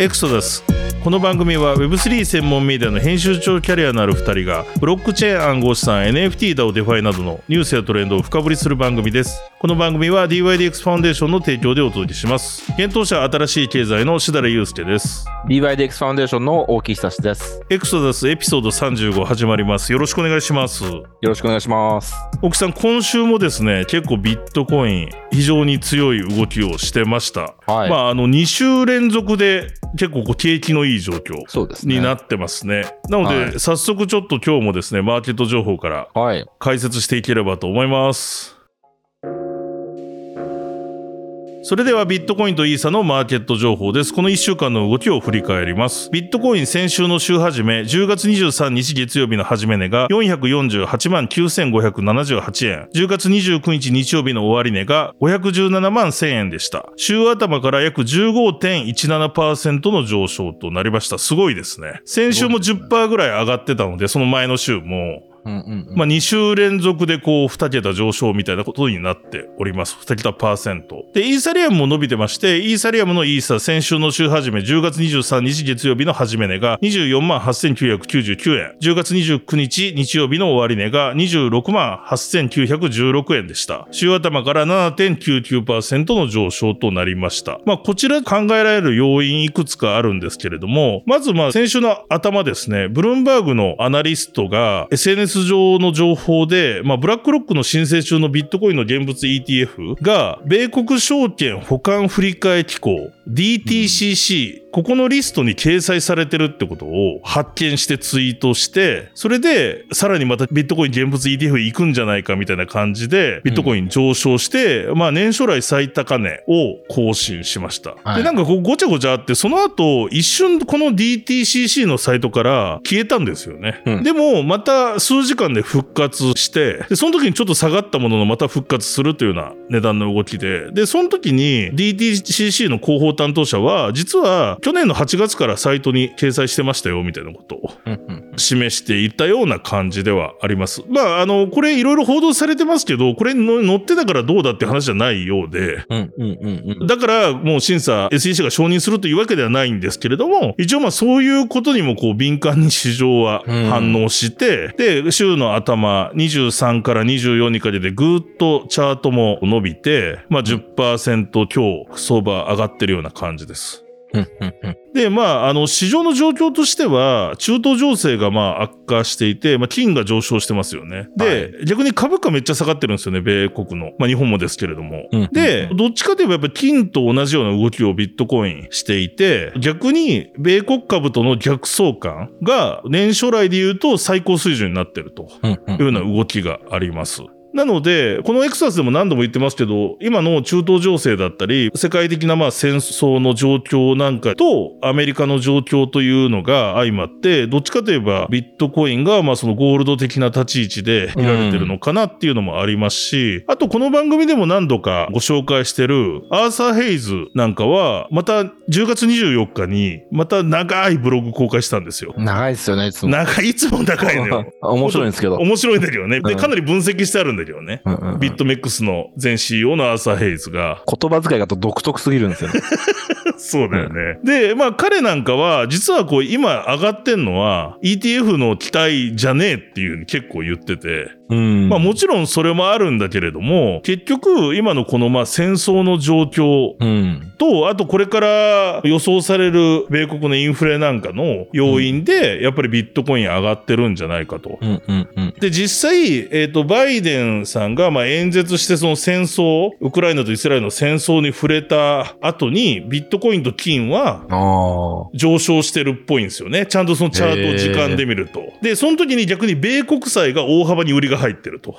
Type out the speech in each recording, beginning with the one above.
エクソダス。この番組は Web3 専門メディアの編集長キャリアのある2人がブロックチェーン暗号資産 NFT DAO DeFi などのニュースやトレンドを深掘りする番組です。この番組は DYDX ファンデーションの提供でお届けします検討者新しい経済のしだれゆうすけです DYDX ファンデーションの大木久志です。エクソダスエピソード35始まりますよろしくお願いしますよろしくお願いします。大木さん今週もですね結構ビットコイン非常に強い動きをしてました、はい。まああの2週連続で結構こう景気のいい状況そうですね。になってますね。なので、はい早速ちょっと今日もですね、マーケット情報からはい。解説していければと思います。それではビットコインとイーサのマーケット情報です。この1週間の動きを振り返ります。ビットコイン先週の週始め、10月23日月曜日の始め値が448万9578円。10月29日日曜日の終値が517万1000円でした。週頭から約15.17%の上昇となりました。すごいですね。先週も10%ぐらい上がってたので、その前の週も、うんうんうん。まあ、2週連続でこう2桁上昇みたいなことになっております。2桁パーセント。で、イーサリアムも伸びてまして、イーサリアムのイーサ先週の週始め10月23日月曜日の始め値が24万8999円。10月29日日曜日の終値が26万8916円でした。週頭から7.99%の上昇となりました。まあ、こちら考えられる要因いくつかあるんですけれども、まずまあ先週の頭ですね、ブルームバーグのアナリストが SNS 上の情報で、まあ、ブラックロックの申請中のビットコインの現物 ETF が、米国証券保管振替機構 DTCC、ここのリストに掲載されてるってことを発見してツイートして、それでさらにまたビットコイン現物 ETF 行くんじゃないかみたいな感じで、ビットコイン上昇して、まあ年初来最高値を更新しました。はいで、なんかこうごちゃごちゃあって、その後一瞬この DTCC のサイトから消えたんですよね。うんでもまた数時間で復活して、で、その時にちょっと下がったもののまた復活するというような値段の動きで、で、その時に DTCC の広報担当者は、実は去年の8月からサイトに掲載してましたよ、みたいなことをうんうん示していたような感じではあります。まあ、あの、これいろいろ報道されてますけど、これの載ってたからどうだって話じゃないようで、うんうんうんうん。だからもう審査 SEC が承認するというわけではないんですけれども、一応まあそういうことにもこう敏感に市場は反応して、で、週の頭23から24にかけてぐーっとチャートも伸びて、まあ10%強相場上がってるような感じです。で、まあ、あの、市場の状況としては、中東情勢がまあ悪化していて、まあ、金が上昇してますよね。で、逆に株価めっちゃ下がってるんですよね、米国の。まあ、日本もですけれども。うんうんで、どっちかといえばやっぱ金と同じような動きをビットコインしていて、逆に米国株との逆相関が年初来で言うと最高水準になってるというような動きがあります。なので、このエクサスでも何度も言ってますけど、今の中東情勢だったり、世界的なまあ戦争の状況なんかとアメリカの状況というのが相まって、どっちかといえばビットコインがまあそのゴールド的な立ち位置で見られてるのかなっていうのもありますし、あとこの番組でも何度かご紹介してるアーサー・ヘイズなんかは、また10月24日にまた長いブログ公開したんですよ。長いですよね、いつも。長い、いつも長いのよ。面白いんですけど。面白いんだけどね。で、うんかなり分析してあるんだけどね。うんうんうんビットメックスの前 CEO のアーサー・ヘイズが。言葉遣いがと独特すぎるんですよね。そうだよね。で、まあ彼なんかは、実はこう今上がってんのは ETF の期待じゃねえっていうふうに結構言ってて。うん。まあもちろんそれもあるんだけれども、結局今のこのまあ戦争の状況うん。と、あとこれから予想される米国のインフレなんかの要因で、やっぱりビットコイン上がってるんじゃないかと。うんうんうん。で、実際、えっ、と、バイデンさんが、まあ、演説して、その戦争、ウクライナとイスラエルの戦争に触れた後に、ビットコインと金は。上昇してるっぽいんですよね。ちゃんとそのチャートを時間で見ると。で、その時に逆に米国債が大幅に売りが入ってると。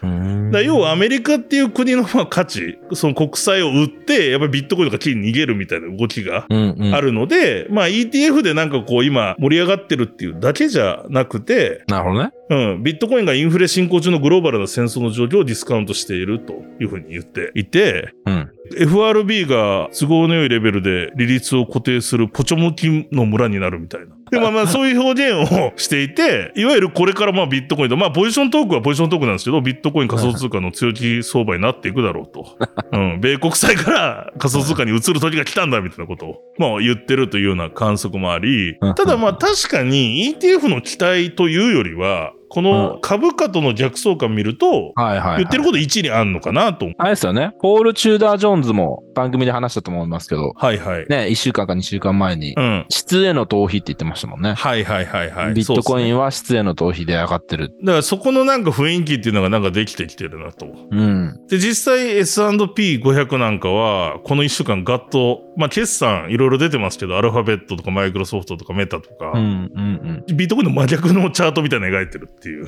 要はアメリカっていう国のまあ価値、その国債を売って、やっぱりビットコインとか金に逃げるみたいな動きがうんうん。あるので、まあ ETF でなんかこう今盛り上がってるっていうだけじゃなくて、なるほどね。うん、ビットコインがインフレ進行中のグローバルな戦争の状況をディスカウントしているというふうに言っていて、うん。FRB が都合の良いレベルで利率を固定するポチョムキの村になるみたいな。でまあまあそういう表現をしていて、いわゆるこれからまあビットコインと、まあポジショントークはポジショントークなんですけど、ビットコイン仮想通貨の強気相場になっていくだろうと。うん。米国債から仮想通貨に移る時が来たんだみたいなことを、まあ言ってるというような観測もあり、ただまあ確かに ETF の期待というよりは、この株価との逆相関見ると、はいはい、はい。言ってること一理あんのかなと。あれですよね。ポール・チューダー・ジョーンズも番組で話したと思いますけど、はいはい。ね、1週間か2週間前にう、ん。質への逃避って言ってましたもんね。はいはいはいはい。ビットコインは質への逃避で上がってる。だからそこのなんか雰囲気っていうのがなんかできてきてるなと。うん。で、実際 S&P500 なんかは、この1週間ガッと、まあ決算いろいろ出てますけど、アルファベットとかマイクロソフトとかメタとか、うん、うん、ビットコインの真逆のチャートみたいなの描いてるっていう。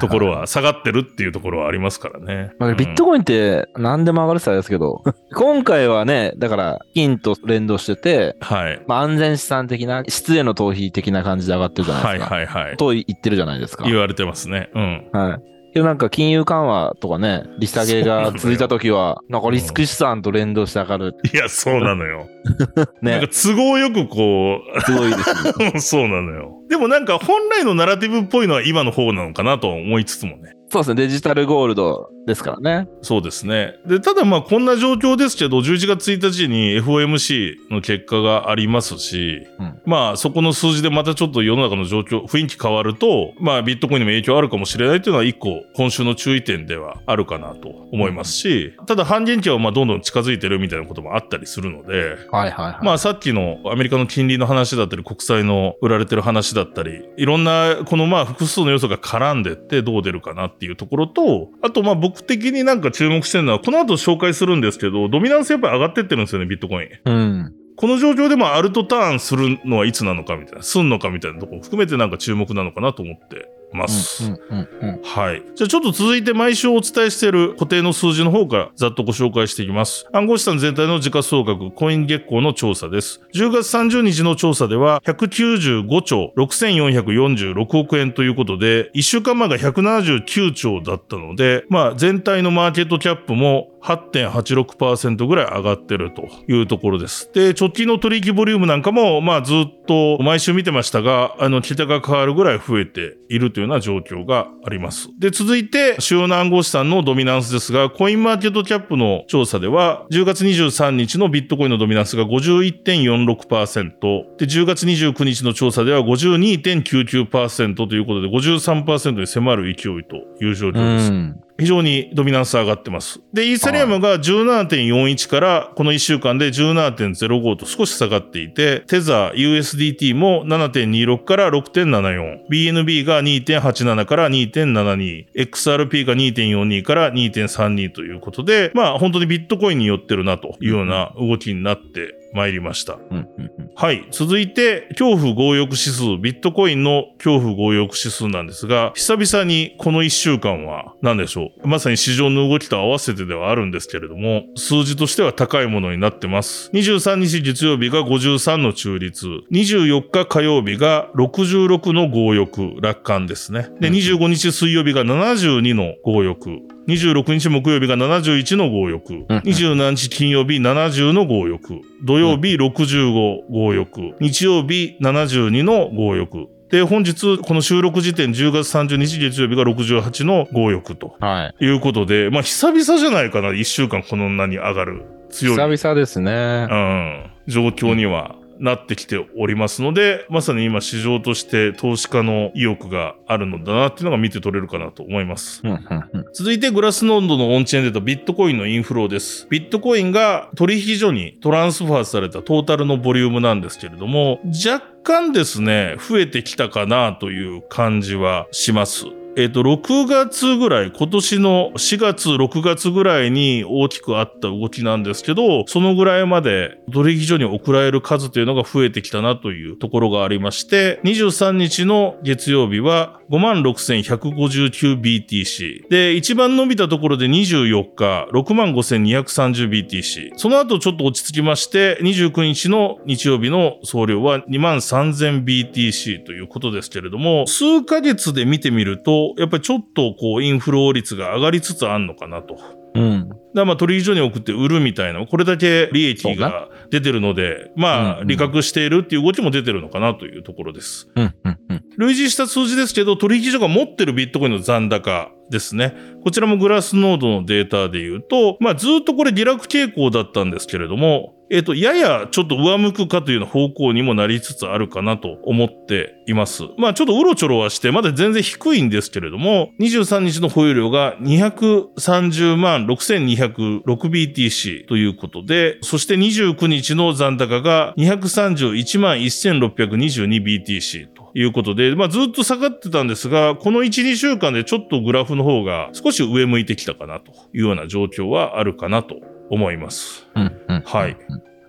ところは、下がってるっていうところはありますからね。まあ、ビットコインって何でも上がるってあれですけど、今回はね、だから金と連動してて、はい。まあ、安全資産的な、質への逃避的な感じで上がってるじゃないはいですか。はいはい。と言ってるじゃないですか。言われてますね。うん。はい。けどなんか金融緩和とかね、利下げが続いた時は、なんかリスク資産と連動して上がる。いや、そうなのよ。なんねか。都合よくこすごいですね。う、そうなのよ。でもなんか本来のナラティブっぽいのは今の方なのかなと思いつつもね。そうですね。デジタルゴールドですからね。そうですね。で、ただまあこんな状況ですけど、11月1日に FOMC の結果がありますし、うんまあそこの数字でまたちょっと世の中の状況、雰囲気変わると、まあビットコインにも影響あるかもしれないというのは一個今週の注意点ではあるかなと思いますし、ただ半減期はまあどんどん近づいてるみたいなこともあったりするので、はいはいはい。まあさっきのアメリカの金利の話だったり、国債の売られてる話だったり、いろんなこのまあ複数の要素が絡んでってどう出るかなっていうところと、あとまあ僕的になんか注目してるのは、この後紹介するんですけど、ドミナンスやっぱり上がってってるんですよね、ビットコイン。うん。この状況でもアルトターンするのはいつなのかみたいな、すんのかみたいなところも含めてなんか注目なのかなと思ってます。はい。じゃあちょっと続いて毎週お伝えしている固定の数字の方からざっとご紹介していきます。暗号資産全体の時価総額、コイン月光の調査です。10月30日の調査では、195兆6446億円ということで、1週間前が179兆だったので、まあ全体のマーケットキャップも8.86%ぐらい上がってるというところです。で、直近の取引ボリュームなんかも、まあずっと毎週見てましたが、あの、桁が変わるぐらい増えているというような状況があります。で、続いて、主要な暗号資産のドミナンスですが、コインマーケットキャップの調査では、10月23日のビットコインのドミナンスが51.46%、で、10月29日の調査では52.99%ということで、53%に迫る勢いという状況です。非常にドミナンス上がってます。で、イーサリアムが17.41からこの1週間で17.05と少し下がっていて、テザー USDT も7.26から6.74、BNB が2.87から2.72、XRP が2.42から2.32ということで、まあ本当にビットコインに寄ってるなというような動きになってまいりました。うんうんうん。はい。続いて、恐怖強欲指数、ビットコインの恐怖強欲指数なんですが、久々にこの1週間は何でしょう？まさに市場の動きと合わせてではあるんですけれども、数字としては高いものになってます。23日月曜日が53の中立、24日火曜日が66の強欲、楽観ですね。で、うん25日水曜日が72の強欲、26日木曜日が71の強欲、うん27日金曜日70の強欲、土曜日65強欲、日曜日72の強欲。で、本日、この収録時点10月30日月曜日が68の強欲とはい。いうことで、まあ久々じゃないかな、1週間こんなに上がる強い、久々ですね。うん、状況にはなってきておりますので、まさに今市場として投資家の意欲があるのだなっていうのが見て取れるかなと思います。続いてグラスノードのオンチェーンデータビットコインのインフローです。ビットコインが取引所にトランスファーされたトータルのボリュームなんですけれども、若干ですね、増えてきたかなという感じはします。えっ、と、6月ぐらい、今年の4月、6月ぐらいに大きくあった動きなんですけど、そのぐらいまで取引所に送られる数というのが増えてきたなというところがありまして、23日の月曜日は 56,159BTC。で、一番伸びたところで24日、65,230BTC。その後ちょっと落ち着きまして、29日の日曜日の総量は 23,000BTC ということですけれども、数ヶ月で見てみると、やっぱりちょっとこうインフロー率が上がりつつあるのかなと。うん。だまあ取引所に送って売るみたいな、これだけ利益が出てるので、まあ、利確しているっていう動きも出てるのかなというところです。うん、うん、うん。類似した数字ですけど、取引所が持ってるビットコインの残高ですね。こちらもグラスノードのデータで言うと、まあずっとこれ下落傾向だったんですけれども、えっ、と、ややちょっと上向くかというような方向にもなりつつあるかなと思っています。まあちょっとうろちょろはして、まだ全然低いんですけれども、23日の保有量が230万 6206BTC ということで、そして29日の残高が231万 1622BTC ということで、まあずっと下がってたんですが、この1、2週間でちょっとグラフの方が少し上向いてきたかなというような状況はあるかなと思います。うん、うん。はい。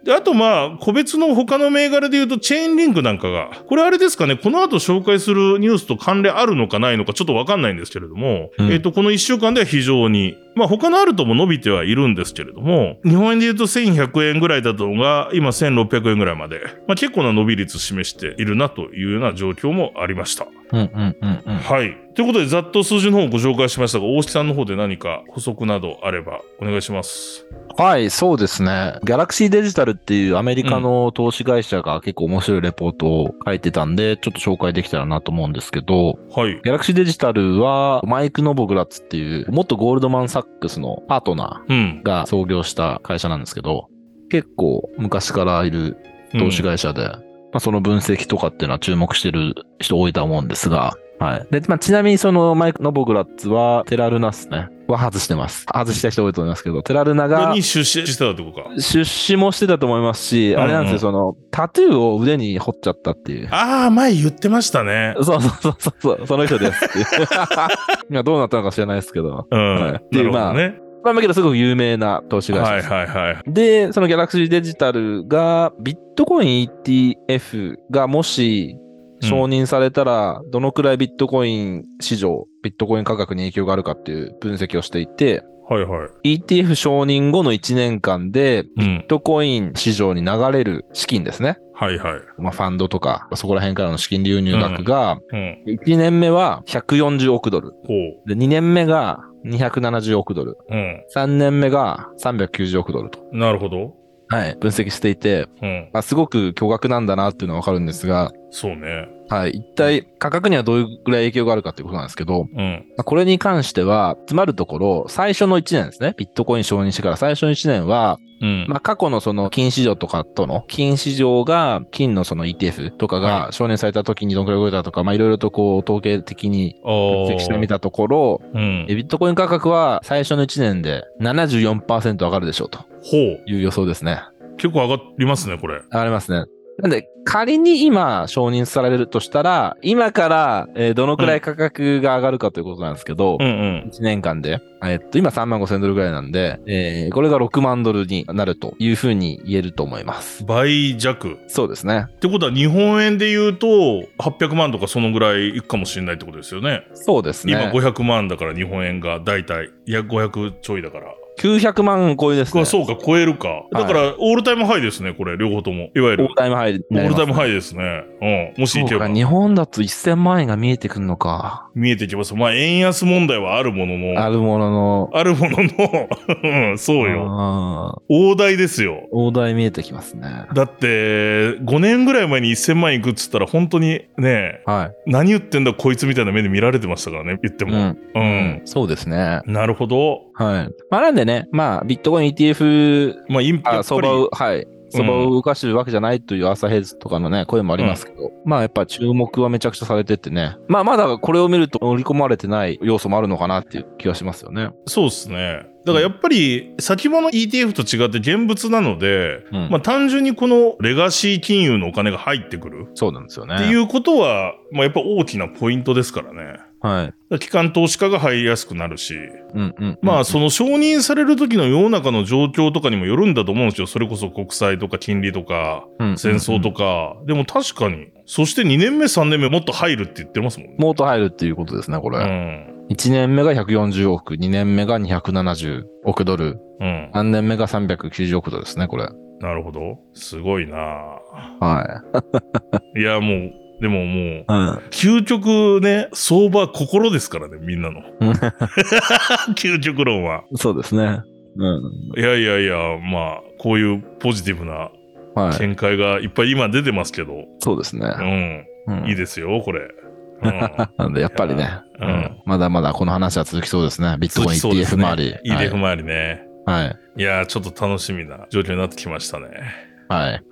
で、あとまあ、個別の他の銘柄で言うと、チェーンリンクなんかが、これあれですかね、この後紹介するニュースと関連あるのかないのかちょっとわかんないんですけれども、うんえっ、と、この1週間では非常に、まあ他のあるとも伸びてはいるんですけれども、日本円で言うと1100円ぐらいだったのが、今1600円ぐらいまで、まあ結構な伸び率示しているなというような状況もありました。うん、うん、うん、うん。はい。ということで、ざっと数字の方をご紹介しましたが、大木さんの方で何か補足などあればお願いします。はい、そうですね。ギャラクシーデジタルっていうアメリカの投資会社が結構面白いレポートを書いてたんで、ちょっと紹介できたらなと思うんですけど、はい。ギャラクシーデジタルはマイク・ノボグラッツっていう元ゴールドマン・サックスのパートナうんー。が創業した会社なんですけど、結構昔からいる投資会社で、まあ、その分析とかっていうのは注目してる人多いと思うんですが、はい。で、まあ、ちなみにそのマイク・ノボグラッツはテラルナっすね。は外してます。外した人多いと思いますけど、テラルナがに出資してたってことか。出資もしてたと思いますし、あれなんですよ、その、タトゥーを腕に彫っちゃったっていう。ああ、前言ってましたね。そうそうそうそうそう、その人ですっていう。今どうなったのか知らないですけど。うん。はいなるほどね。まあ、だけどすごく有名な投資会社はいです。はいはい。で、そのギャラクシーデジタルが、ビットコイン ETF がもし承認されたら、どのくらいビットコイン市場、ビットコイン価格に影響があるかっていう分析をしていて、はいはい。ETF 承認後の1年間で、うんビッ。トコイン市場に流れる資金ですね。はいはい。まあ、ファンドとか、そこら辺からの資金流入額が、うん。1年目は140億ドル。ほで、2年目が270億ドル。う。うん。3年目が390億ドルと。なるほど。はい。分析していて、うん。まあ、すごく巨額なんだなっていうのはわかるんですが、そうね。はい。一体価格にはどういうぐらい影響があるかっていうことなんですけど、うん。まあこれに関しては、つまるところ、最初の1年ですね。ビットコイン承認してから最初の1年は、うん。まあ、過去のその金市場とかとの、金市場が、金のその ETF とかが承認された時にどのくらい動いたとか、まあ、いろいろとこう、統計的にあ分析してみたところ、うんえ。ビットコイン価格は最初の1年で74%上がるでしょうとほう。いう予想ですね。結構上がりますね、これ。上がりますね。なんで、仮に今承認されるとしたら、今から、えーどのくらい価格が上がるかということなんですけど、うんうん。1年間で、えっと、今3万5千ドルぐらいなんで、えーこれが6万ドルになるというふうに言えると思います。倍弱。そうですね。ってことは日本円で言うと800万とかそのぐらいいくかもしれないってことですよね。そうですね。今500万だから日本円が大体。いや、500ちょいだから。900万超えですね。そうか、超えるか。だから、オールタイムハイですね、これ、両方とも。いわゆるオール。タイムハイにオールタイムハイですね。うん。もしいけば。日本だと1000万円が見えてくるのか。見えてきます。まあ、円安問題はあるものの。あるものの。あるものの、うんそうよ。大台ですよ。大台見えてきますね。だって、5年ぐらい前に1000万円いくっつったら、本当にね、はい。何言ってんだこいつみたいな目で見られてましたからね、言っても。うん。うん。そうですね。なるほど。はい。まあなんでね、まあビットコイン ETF、まあ、インやあっぱり相場を、はい。相場を動かしてるわけじゃないという朝ヘッズとかのね、声もありますけど、まあやっぱ注目はめちゃくちゃされててね。まあまだこれを見ると織り込まれてない要素もあるのかなっていう気がしますよね。そうですね。だからやっぱり先物 ETF と違って現物なので、うんまあ単純にこのレガシー金融のお金が入ってくるそうなんですよね。っていうことは、まあやっぱ大きなポイントですからね。はい。機関投資家が入りやすくなるし、うんうん。まあその承認される時の世の中の状況とかにもよるんだと思うんですよ。それこそ国債とか金利とかうん戦争とか。でも確かに。そして2年目3年目もっと入るって言ってますもんね。もっと入るっていうことですね、これ。うん。1年目が140億、2年目が270億ドル、うん。3年目が390億ドルですね、これ。なるほど。すごいなは いや、もう、でももう、い。うん。究極ね、相場は心ですからね、みんなの。究極論は。そうですね。うん。いやいやいや、まあ、こういうポジティブな見解がいっぱい今出てますけど、そうですね。うん。うんいいですよ、これ。うんなんで、やっぱりね、うん、まだまだこの話は続きそうですね。ビットコイン ETF ね周り。ETF 周りね。はい。はい。いやー、ちょっと楽しみな状況になってきましたね。はい。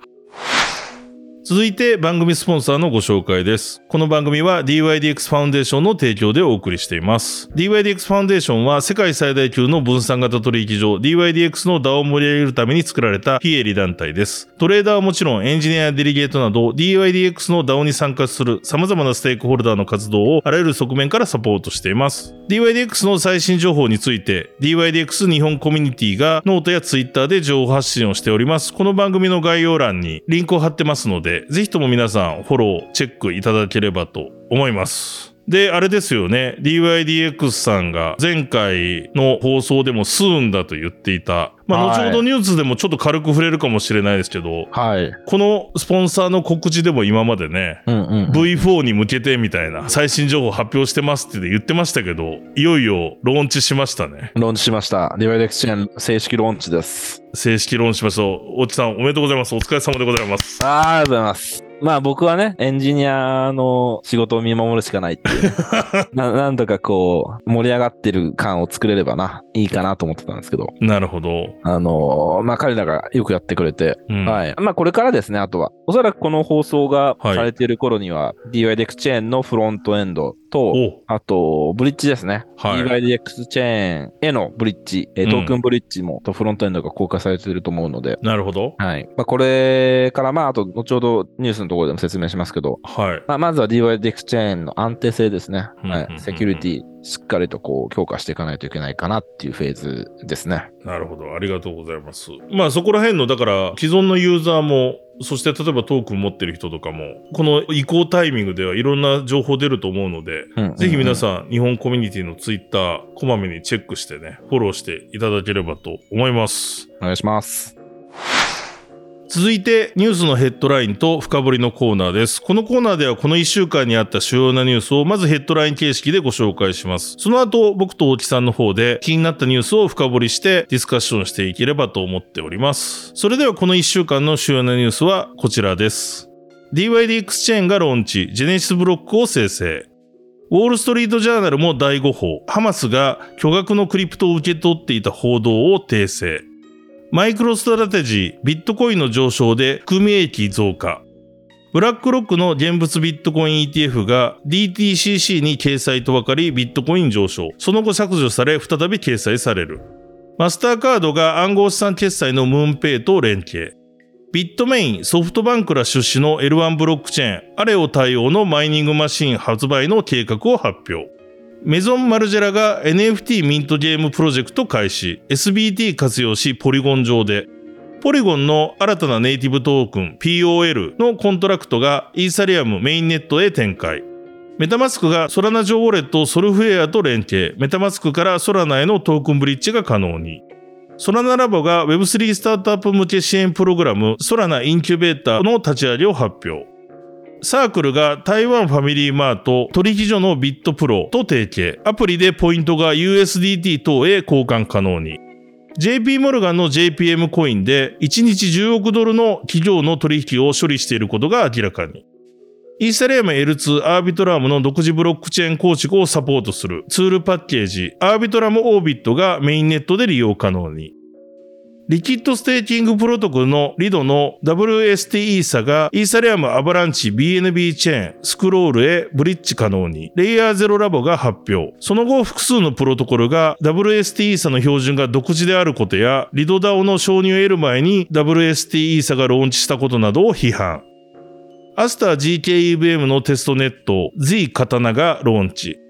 続いて番組スポンサーのご紹介です。この番組は DYDX ファウンデーションの提供でお送りしています。DYDX ファウンデーションは世界最大級の分散型取引所 DYDX の DAO を盛り上げるために作られた非営利団体です。トレーダーはもちろんエンジニアやデリゲートなど DYDX の DAO に参加する様々なステークホルダーの活動をあらゆる側面からサポートしています。DYDX の最新情報について DYDX 日本コミュニティがノートやツイッターで情報発信をしております。この番組の概要欄にリンクを貼ってますので、ぜひとも皆さんフォロー、チェックいただければと思います。で、あれですよね。DYDX さんが前回の放送でもスーンだと言っていた。まあ、はい後ほどニュースでもちょっと軽く触れるかもしれないですけど、はい。このスポンサーの告知でも今までね、うんうんうん。V4 に向けてみたいな最新情報発表してますって言ってましたけど、いよいよローンチしましたね。ローンチしました。ディバイドエクスチェーン正式ローンチです。正式ローンチしました。大地さんおめでとうございます。お疲れ様でございます。ありがとうございます。まあ僕はね、エンジニアの仕事を見守るしかないっていうね、ななんとかこう、盛り上がってる感を作れればな、いいかなと思ってたんですけど、なるほど。あのーまあ彼らがよくやってくれて、うんはい。まあこれからですね、あとは。おそらくこの放送がはいされている頃には、DYDX チェーンのフロントエンドと、おあと、ブリッジですね。はい DYDX チェーンへのブリッジ、えーうんトークンブリッジも、とフロントエンドが公開されていると思うので、なるほど。はい。まあ、これから、まあ、あと、後ほどニュースのところでも説明しますけど、はい。まあ、まずは DYDX チェーンの安定性ですね。うんうんうんはい。セキュリティ、しっかりとこう、強化していかないといけないかなっていうフェーズですね。なるほど。ありがとうございます。まあそこら辺の、だから既存のユーザーも、そして例えばトークン持ってる人とかも、この移行タイミングではいろんな情報出ると思うので、うんぜひ皆ん。さん、日本コミュニティのツイッター、こまめにチェックしてね、フォローしていただければと思います。お願いします。続いて、ニュースのヘッドラインと深掘りのコーナーです。このコーナーではこの1週間にあった主要なニュースをまずヘッドライン形式でご紹介します。その後、僕と大木さんの方で気になったニュースを深掘りしてディスカッションしていければと思っております。それではこの1週間の主要なニュースはこちらです。DYDX チェーンがローンチ、ジェネシスブロックを生成。ウォールストリートジャーナルも第5報、ハマスが巨額のクリプトを受け取っていた報道を訂正。マイクロストラテジー、ビットコインの上昇で含み益増加。ブラックロックの現物ビットコイン ETF が DTCC に掲載と分かりビットコイン上昇。その後削除され再び掲載される。マスターカードが暗号資産決済のムーンペイと連携。ビットメイン、ソフトバンクら出資の L1 ブロックチェーン、アレオ対応のマイニングマシン発売の計画を発表。メゾンマルジェラが NFT ミントゲームプロジェクト開始、SBT 活用しポリゴン上で、ポリゴンの新たなネイティブトークン POL のコントラクトがイーサリアムメインネットへ展開。メタマスクがソラナ上ウォレットソルフェアと連携、メタマスクからソラナへのトークンブリッジが可能に。ソラナラボが Web3 スタートアップ向け支援プログラムソラナインキュベーターの立ち上げを発表。サークルが台湾ファミリーマート取引所のビットプロと提携。アプリでポイントが USDT 等へ交換可能に。JP モルガンの JPM コインで1日10億ドルの企業の取引を処理していることが明らかに。イーサリアム L2 アービトラムの独自ブロックチェーン構築をサポートするツールパッケージアービトラムオービットがメインネットで利用可能に。リキッドステーキングプロトコルのリドの WST イーサがイーサリアムアバランチ BNB チェーンスクロールへブリッジ可能にレイヤーゼロラボが発表。その後複数のプロトコルが WST イーサの標準が独自であることやリド DAO の承認を得る前に WST イーサがローンチしたことなどを批判。アスター zkEVM のテストネット Z 刀がローンチ。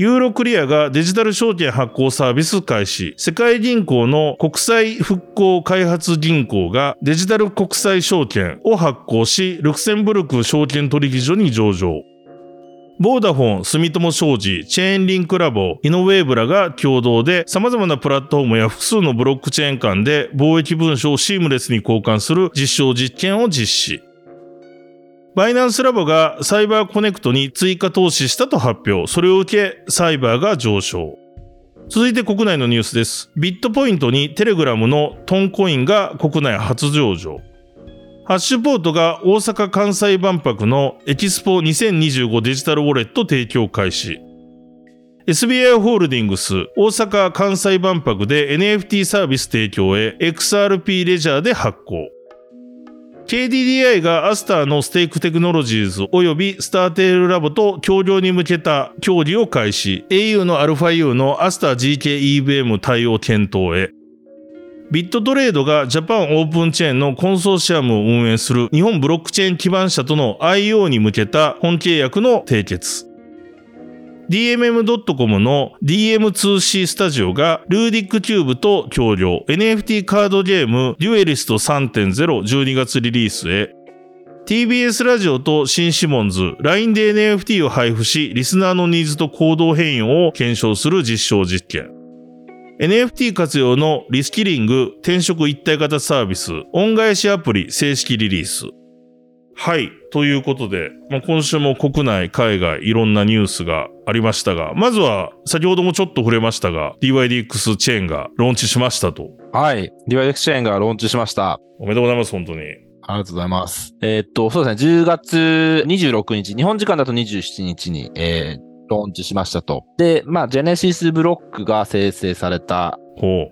ユーロクリアがデジタル証券発行サービス開始。世界銀行の国際復興開発銀行がデジタル国際証券を発行し、ルクセンブルク証券取引所に上場。ボーダフォン、住友商事、チェーンリンクラボ、イノウェーブらが共同で様々なプラットフォームや複数のブロックチェーン間で貿易文書をシームレスに交換する実証実験を実施。バイナンスラボがサイバーコネクトに追加投資したと発表。それを受け、サイバーが上昇。続いて国内のニュースです。ビットポイントにテレグラムのトンコインが国内初上場。ハッシュポートが大阪・関西万博のエキスポ2025デジタルウォレット提供開始。SBI ホールディングス大阪・関西万博で NFT サービス提供へ XRP レジャーで発行。KDDI がアスターのステークテクノロジーズ及びスターテールラボと協業に向けた協議を開始。au の αU のアスター GKEVM 対応検討へ。ビットトレードがジャパンオープンチェーンのコンソーシアムを運営する日本ブロックチェーン基盤社との IO に向けた本契約の締結。DMM.com の DM2C スタジオがルーディックキューブと協業。NFT カードゲームデュエリスト3.012月リリースへ。TBS ラジオと新シモンズ LINE で NFT を配布しリスナーのニーズと行動変容を検証する実証実験。NFT 活用のリスキリング転職一体型サービス恩返しアプリ正式リリース。はい。ということで、まあ、今週も国内、海外、いろんなニュースがありましたが、まずは、先ほどもちょっと触れましたが、DYDX チェーンがローンチしましたと。はい。DYDX チェーンがローンチしました。おめでとうございます、本当に。ありがとうございます。えーっと、そうですね、10月26日、日本時間だと27日に、えーローンチしましたと。で、まあ、ジェネシスブロックが生成された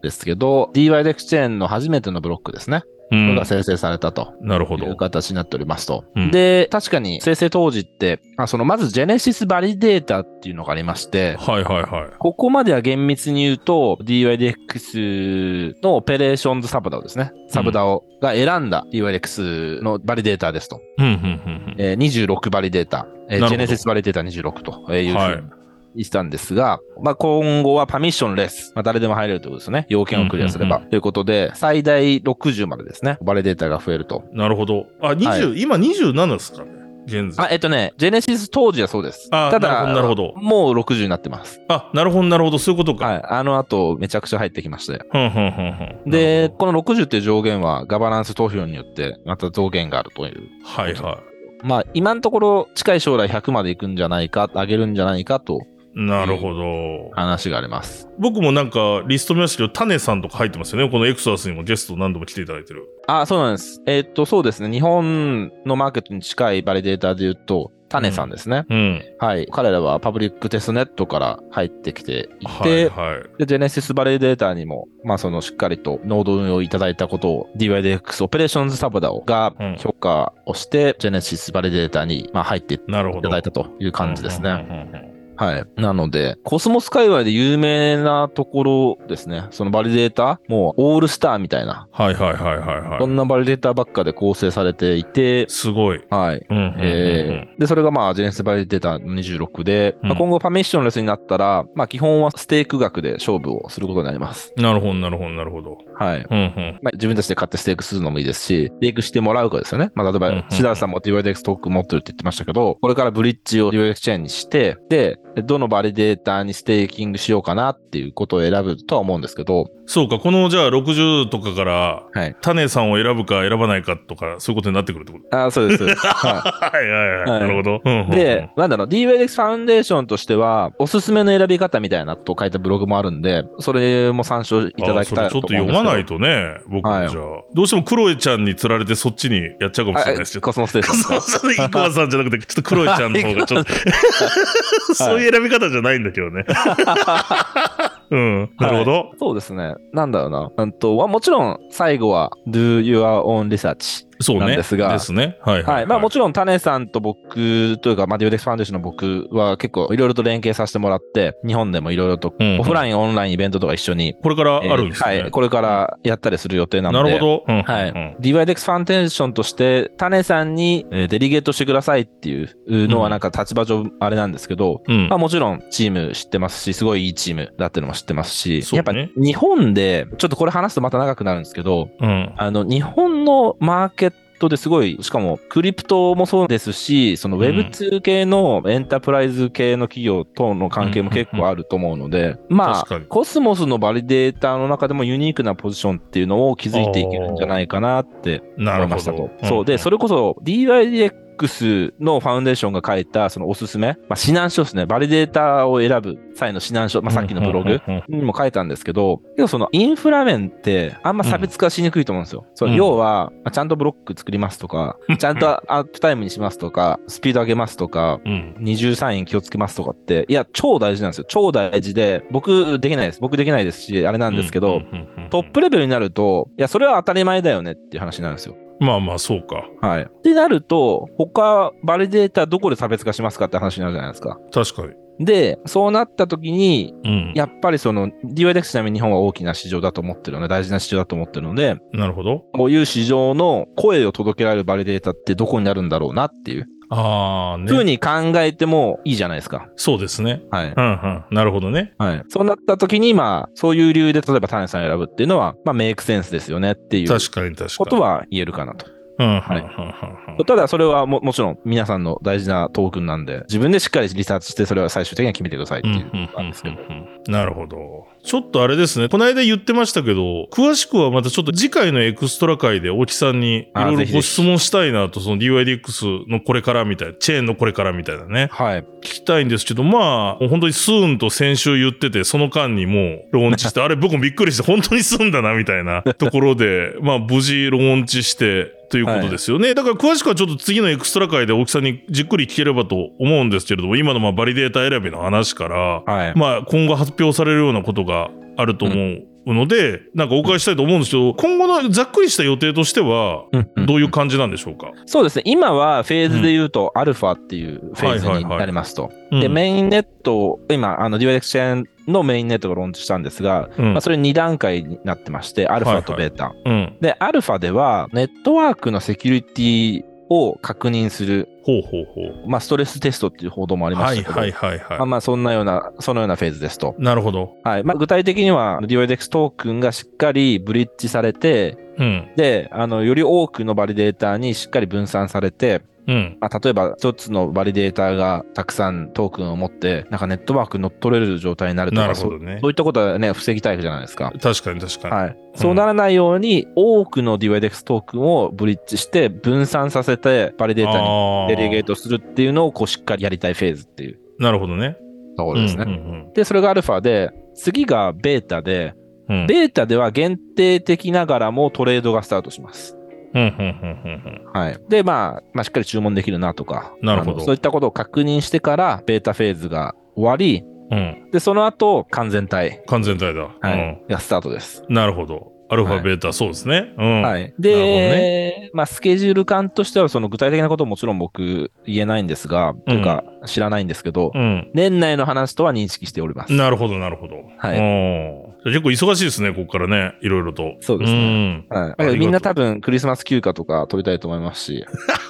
ですけど、DYDX チェーンの初めてのブロックですね。う。うんが。生成されたと。なるほど。いう形になっておりますと。うんで、確かに生成当時って、あそのまずジェネシスバリデータっていうのがありまして、はいはいはい。ここまでは厳密に言うと DYDX のオペレーションズサブダオですね。サブダオが選んだ DYDX のバリデータですと。うん、うん、うんえー26バリデータ、えジェネシスバリデータ26といううん。ふうにはい。言ってたんですが、まあ、今後はパミッションレス、まあ、誰でも入れるということですね。要件をクリアすれば。ということで、最大60までですね。バリデータが増えると。なるほど。あ、20、今27ですかね現在。あ、えっとね、ジェネシス当時はそうです。あただ、なるほどもう60になってます。あ、なるほど、なるほど。そういうことか。はい。あの後、めちゃくちゃ入ってきまして。ふんふんふんふん。で、この60っていう上限はガバナンス投票によってまた増減があるという。はいはまあ、今のところ近い将来100まで行くんじゃないか、上げるんじゃないかとい。なるほど。話があります。僕もなんかリスト見ましたけど、タネさんとか入ってますよね。このエクソアスにもゲスト何度も来ていただいてる。あ、そうなんです。えーっと、そうですね。日本のマーケットに近いバリデータで言うと、タネさんですね。うん。はい。彼らはパブリックテストネットから入ってきていはいて、はい。で、ジェネシスバリデータにも、まあ、そのしっかりとノード運用をいただいたことを DYDX オペレーションズサブダオがうん評価をして、ジェネシスバリデータに、まあ、入ってい。ただいたという感じですね。はい。なので、コスモス界隈で有名なところですね。そのバリデータ、もうオールスターみたいな、はいはいはいはいはい。そんなバリデータばっかで構成されていて、すごい。はい。うんうんうんうんえーで、それがまあ、ジェネシスバリデータ26で、まあうん今後パミッションレスになったら、まあ、基本はステーク額で勝負をすることになります。なるほどなるほどなるほど。はい。うんうん。まあ、自分たちで買ってステークするのもいいですし、ステークしてもらうかですよね。まあ、例えば、シダーさんも DYDX トークン持ってるって言ってましたけど、これからブリッジを DYDX チェーンにして、で、どのバリデータにステーキングしようかなっていうことを選ぶとは思うんですけど、そうか、このじゃあ60とかから、はい。タネさんを選ぶか選ばないかとか、そういうことになってくるってこと？ああ、そうです。ははいはいはい。はいなるほど。うん。で、、なんだろう、DYDX ファウンデーションとしては、おすすめの選び方みたいなことを書いたブログもあるんで、それも参照いただきたいちょっと読まないとね、僕じゃあ。どうしてもクロエちゃんに釣られてそっちにやっちゃうかもしれないですけど。あコスモステーションですか そうそう、イクワさんじゃなくて、ちょっとクロエちゃんの方がちょっと、そういう選び方じゃないんだけどね。うん。なるほど。そうですね。なんだろうな。うんと、はもちろん、最後は do your own research。そうね。なんですがですね。はいはい。まあもちちろん、タネさんと僕というか、まあ、 DYDX ファウンデーションの僕は結構いろいろと連携させてもらって、日本でもいろいろとうんうんオフライン、オンラインイベントとか一緒に、これからあるんですね。えーはい。これからやったりする予定なので。なるほど。うんはいうん DYDX ファウンデーションとして、タネさんにえーデリゲートしてくださいっていうのはなんか立場上あれなんですけど、うんまあもちろんチーム知ってますし、すごいいいチームだっていうのも知ってますし、ねやっぱ日本で、ちょっとこれ話すとまた長くなるんですけど、うん。あの、日本のマーケットですごい、しかもクリプトもそうですし、そのうん Web2 系のエンタープライズ系の企業との関係も結構あると思うので、まあコスモスのバリデータの中でもユニークなポジションっていうのを築いていけるんじゃないかなって思いましたと。。そう。で、それ、れこそ DYDX X のファウンデーションが書いたそのおすすめ、まあ、指南書ですね。バリデータを選ぶ際の指南書、まあ、さっきのブログにも書いたんですけど、けどそのインフラ面ってあんま差別化しにくいと思うんですよ。そのうん要は、まあちゃんとブロック作りますとか、ちゃんとアップタイムにしますとか、スピード上げますとか、うん。二重サイン気をつけますとかって、いや、超大事なんですよ。超大事で、僕できないです。僕できないですし、あれなんですけど、トップレベルになると、いや、それは当たり前だよねっていう話になるんですよ。まあまあ、そうか。はい。ってなると、他、バリデータどこで差別化しますかって話になるじゃないですか。確かに。で、そうなった時に、うん。やっぱりその DYDX ちなみに日本は大きな市場だと思ってるので、大事な市場だと思ってるので、なるほど。こういう市場の声を届けられるバリデータってどこになるんだろうなっていうああ、ね。風に考えてもいいじゃないですか。そうですね。はい。うんうん。なるほどね。はい。そうなった時に、まあ、そういう理由で例えば種さんを選ぶっていうのは、まあ、メイクセンスですよねっていう確かに確かに。ことは言えるかなと。ただ、それはももちろん皆さんの大事なトークンなんで、自分でしっかりリサーチして、それは最終的には決めてくださいっていうなんですけど。なるほど。ちょっとあれですね。この間言ってましたけど、詳しくはまたちょっと次回のエクストラ回で大木さんにいろいろご質問したいなと、その DYDX のこれからみたいな、チェーンのこれからみたいなね、はい。聞きたいんですけど、まあ、本当に soon と先週言ってて、その間にもうローンチして、あれ僕もびっくりして、本当に soon だなみたいな ところで、まあ無事ローンチして、ということですよね。だから詳しくはちょっと次のエクストラ回で大木さんにじっくり聞ければと思うんですけれども、今のまあバリデータ選びの話から、はい。まあ、今後発表されるようなことがあると思うので、なんかお伺いしたいと思うんですけど、今後のざっくりした予定としては、うんどういう感じなんでしょうか、そうですね。今はフェーズで言うと、アルファっていうフェーズになりますと。うんで、メインネット、今、あの、DYDX チェーンのメインネットがローンチしたんですが、うんまあ、それ2段階になってまして、アルファとベータ。うん。で、アルファでは、ネットワークのセキュリティを確認する、ほうほうほう。まあ、ストレステストっていう報道もありまはいしたけど、はいはいはまあ、まあ、そんなような、そのようなフェーズですと。い。なるほど。はい。まあ、具体的には、DYDX トークンがしっかりブリッジされて、うん。で、あの、より多くのバリデータにしっかり分散されて、うん。まあ、例えば一つのバリデータがたくさんトークンを持って、なんかネットワーク乗っ取れる状態になるとか、ねそうそういったことはね、防ぎたいじゃないですか。確かに確かに。はい。そうならないように、多くの DYDX トークンをブリッジして分散させて、バリデータにデリゲートするっていうのをこうしっかりやりたいフェーズっていうなるほどね。ところですね。うんうんで、それがアルファで、次がベータで、うん。うん、ベータでは限定的ながらもトレードがスタートします。うん、うん、うん、はい。で、まあ、まあ、しっかり注文できるなとか、なるほどそういったことを確認してから、ベータフェーズが終わり、うん。うん。で、その後、完全体、完全体だ。はい、がスタートです。うん。なるほど。アルファ、はいベータ、そうですね。うん。はい。で、まあ、スケジュール感としては、その具体的なことももちろん僕言えないんですが、というか、知らないんですけど、うん。年内の話とは認識しております。なるほど、なるほど。はい結構忙しいですね、ここからね。いろいろと。そうですねね。はい。みんな多分クリスマス休暇とか取りたいと思いますし、